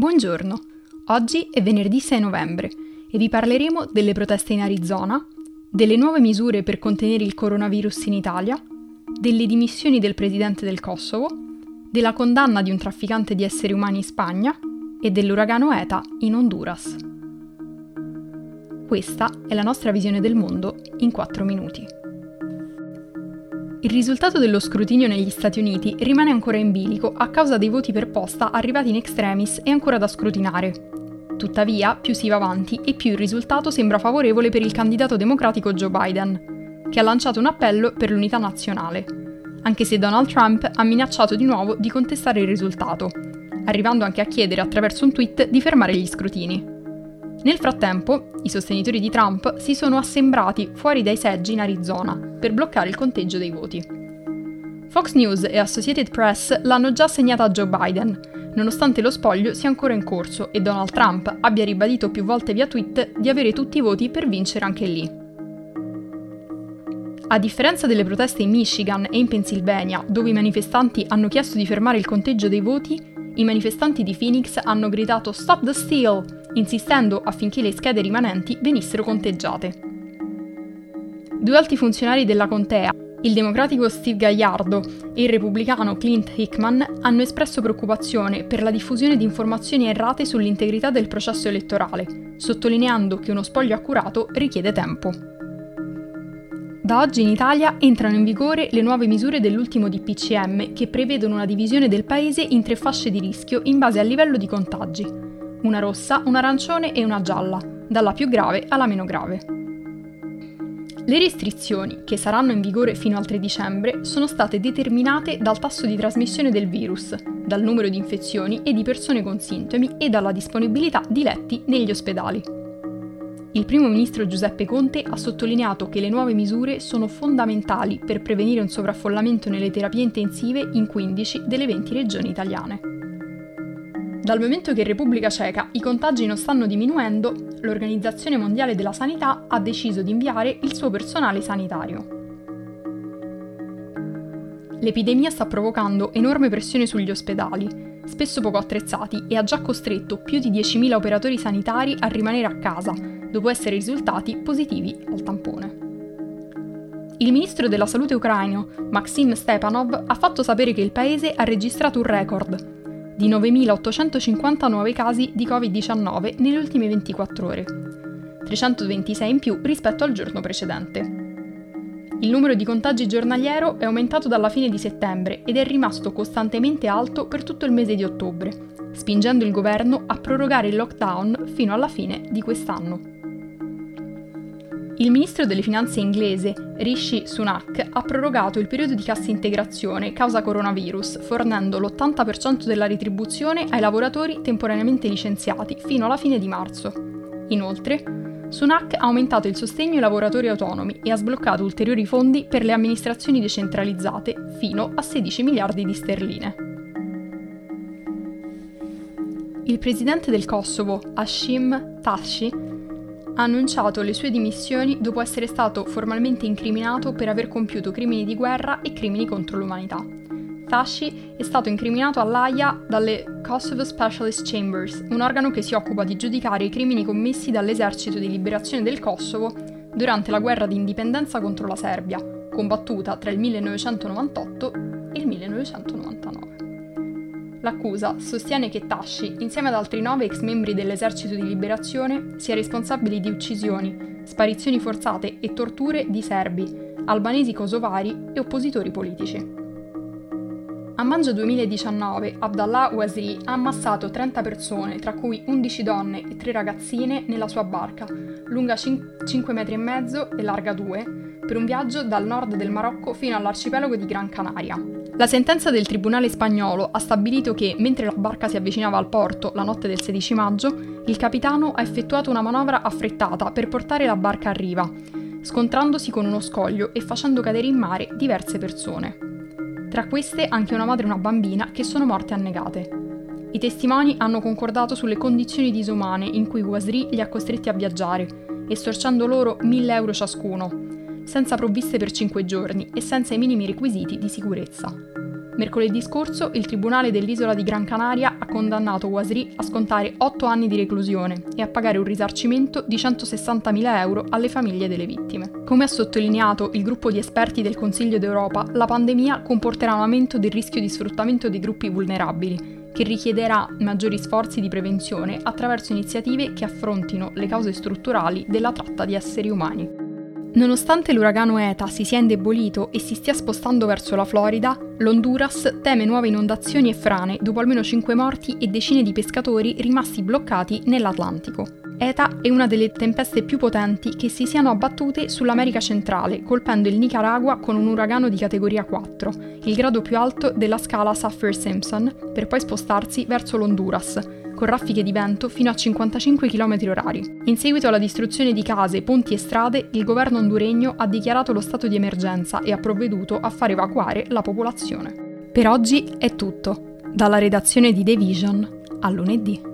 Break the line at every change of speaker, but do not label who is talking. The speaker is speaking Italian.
Buongiorno, oggi è venerdì 6 novembre e vi parleremo delle proteste in Arizona, delle nuove misure per contenere il coronavirus in Italia, delle dimissioni del presidente del Kosovo, della condanna di un trafficante di esseri umani in Spagna e dell'uragano ETA in Honduras. Questa è la nostra visione del mondo in 4 minuti. Il risultato dello scrutinio negli Stati Uniti rimane ancora in bilico a causa dei voti per posta arrivati in extremis e ancora da scrutinare. Tuttavia, più si va avanti e più il risultato sembra favorevole per il candidato democratico Joe Biden, che ha lanciato un appello per l'unità nazionale, anche se Donald Trump ha minacciato di nuovo di contestare il risultato, arrivando anche a chiedere attraverso un tweet di fermare gli scrutini. Nel frattempo, i sostenitori di Trump si sono assembrati fuori dai seggi in Arizona per bloccare il conteggio dei voti. Fox News e Associated Press l'hanno già assegnata a Joe Biden, nonostante lo spoglio sia ancora in corso e Donald Trump abbia ribadito più volte via tweet di avere tutti i voti per vincere anche lì. A differenza delle proteste in Michigan e in Pennsylvania, dove i manifestanti hanno chiesto di fermare il conteggio dei voti, i manifestanti di Phoenix hanno gridato Stop the Steal insistendo affinché le schede rimanenti venissero conteggiate. Due alti funzionari della contea, il democratico Steve Gagliardo e il repubblicano Clint Hickman, hanno espresso preoccupazione per la diffusione di informazioni errate sull'integrità del processo elettorale, sottolineando che uno spoglio accurato richiede tempo. Da oggi in Italia entrano in vigore le nuove misure dell'ultimo DPCM che prevedono una divisione del paese in tre fasce di rischio in base al livello di contagi, una rossa, un arancione e una gialla, dalla più grave alla meno grave. Le restrizioni, che saranno in vigore fino al 3 dicembre, sono state determinate dal tasso di trasmissione del virus, dal numero di infezioni e di persone con sintomi e dalla disponibilità di letti negli ospedali. Il primo ministro Giuseppe Conte ha sottolineato che le nuove misure sono fondamentali per prevenire un sovraffollamento nelle terapie intensive in 15 delle 20 regioni italiane. Dal momento che in Repubblica Ceca i contagi non stanno diminuendo, l'Organizzazione Mondiale della Sanità ha deciso di inviare il suo personale sanitario. L'epidemia sta provocando enorme pressione sugli ospedali, spesso poco attrezzati, e ha già costretto più di 10.000 operatori sanitari a rimanere a casa, dopo essere risultati positivi al tampone. Il ministro della salute ucraino, Maxim Stepanov, ha fatto sapere che il paese ha registrato un record, di 9.850 nuovi casi di Covid-19 nelle ultime 24 ore, 326 in più rispetto al giorno precedente. Il numero di contagi giornaliero è aumentato dalla fine di settembre ed è rimasto costantemente alto per tutto il mese di ottobre, spingendo il governo a prorogare il lockdown fino alla fine di quest'anno. Il ministro delle finanze inglese, Rishi Sunak, ha prorogato il periodo di cassa integrazione causa coronavirus, fornendo l'80% della retribuzione ai lavoratori temporaneamente licenziati fino alla fine di marzo. Inoltre, Sunak ha aumentato il sostegno ai lavoratori autonomi e ha sbloccato ulteriori fondi per le amministrazioni decentralizzate fino a 16 miliardi di sterline. Il presidente del Kosovo, Hashim Tashi, ha annunciato le sue dimissioni dopo essere stato formalmente incriminato per aver compiuto crimini di guerra e crimini contro l'umanità. Tashi è stato incriminato all'AIA dalle Kosovo Specialist Chambers, un organo che si occupa di giudicare i crimini commessi dall'esercito di liberazione del Kosovo durante la guerra di indipendenza contro la Serbia, combattuta tra il 1998 e il 1999. L'accusa sostiene che Tashi, insieme ad altri nove ex membri dell'esercito di liberazione, sia responsabile di uccisioni, sparizioni forzate e torture di serbi, albanesi kosovari e oppositori politici. A maggio 2019 Abdallah Waziri ha ammassato 30 persone, tra cui 11 donne e 3 ragazzine, nella sua barca, lunga 5 metri e mezzo e larga 2, per un viaggio dal nord del Marocco fino all'arcipelago di Gran Canaria, la sentenza del tribunale spagnolo ha stabilito che, mentre la barca si avvicinava al porto la notte del 16 maggio, il capitano ha effettuato una manovra affrettata per portare la barca a riva, scontrandosi con uno scoglio e facendo cadere in mare diverse persone. Tra queste anche una madre e una bambina che sono morte annegate. I testimoni hanno concordato sulle condizioni disumane in cui Guasri li ha costretti a viaggiare, estorcendo loro 1000 euro ciascuno, senza provviste per 5 giorni e senza i minimi requisiti di sicurezza. Mercoledì scorso il Tribunale dell'isola di Gran Canaria ha condannato Wasri a scontare 8 anni di reclusione e a pagare un risarcimento di 160.000 euro alle famiglie delle vittime. Come ha sottolineato il gruppo di esperti del Consiglio d'Europa, la pandemia comporterà un aumento del rischio di sfruttamento dei gruppi vulnerabili che richiederà maggiori sforzi di prevenzione attraverso iniziative che affrontino le cause strutturali della tratta di esseri umani. Nonostante l'uragano ETA si sia indebolito e si stia spostando verso la Florida, l'Honduras teme nuove inondazioni e frane dopo almeno 5 morti e decine di pescatori rimasti bloccati nell'Atlantico. ETA è una delle tempeste più potenti che si siano abbattute sull'America centrale, colpendo il Nicaragua con un uragano di categoria 4, il grado più alto della scala Saffir-Simpson, per poi spostarsi verso l'Honduras, con raffiche di vento fino a 55 km/h. In seguito alla distruzione di case, ponti e strade, il governo honduregno ha dichiarato lo stato di emergenza e ha provveduto a far evacuare la popolazione. Per oggi è tutto. Dalla redazione di The Vision, a lunedì.